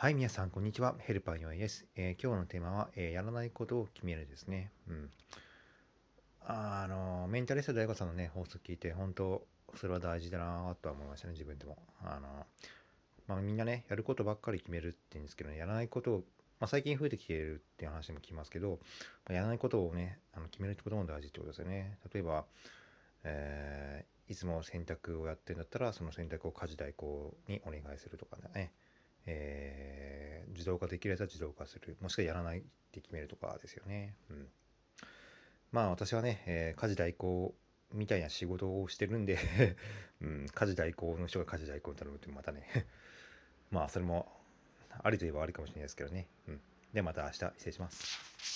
はい、皆さん、こんにちは。ヘルパーよいです。えー、今日のテーマは、えー、やらないことを決めるですね。うん。あの、メンタリスト大悟さんのね、放送聞いて、本当、それは大事だなとは思いましたね、自分でも。あの、まあ、みんなね、やることばっかり決めるって言うんですけど、ね、やらないことを、まあ、最近増えてきてるっていう話も聞きますけど、まあ、やらないことをね、あの決めるってことも大事ってことですよね。例えば、えー、いつも洗濯をやってんだったら、その洗濯を家事代行にお願いするとかね。えー、動化できるやつは自動化する。もしくはやらないって決めるとかですよね。うん。まあ私はね、えー、家事代行みたいな仕事をしてるんで うん、家事代行の人が家事代行に頼むってまたね まあそれもありといえばありかもしれないですけどね。うん。ではまた明日失礼します。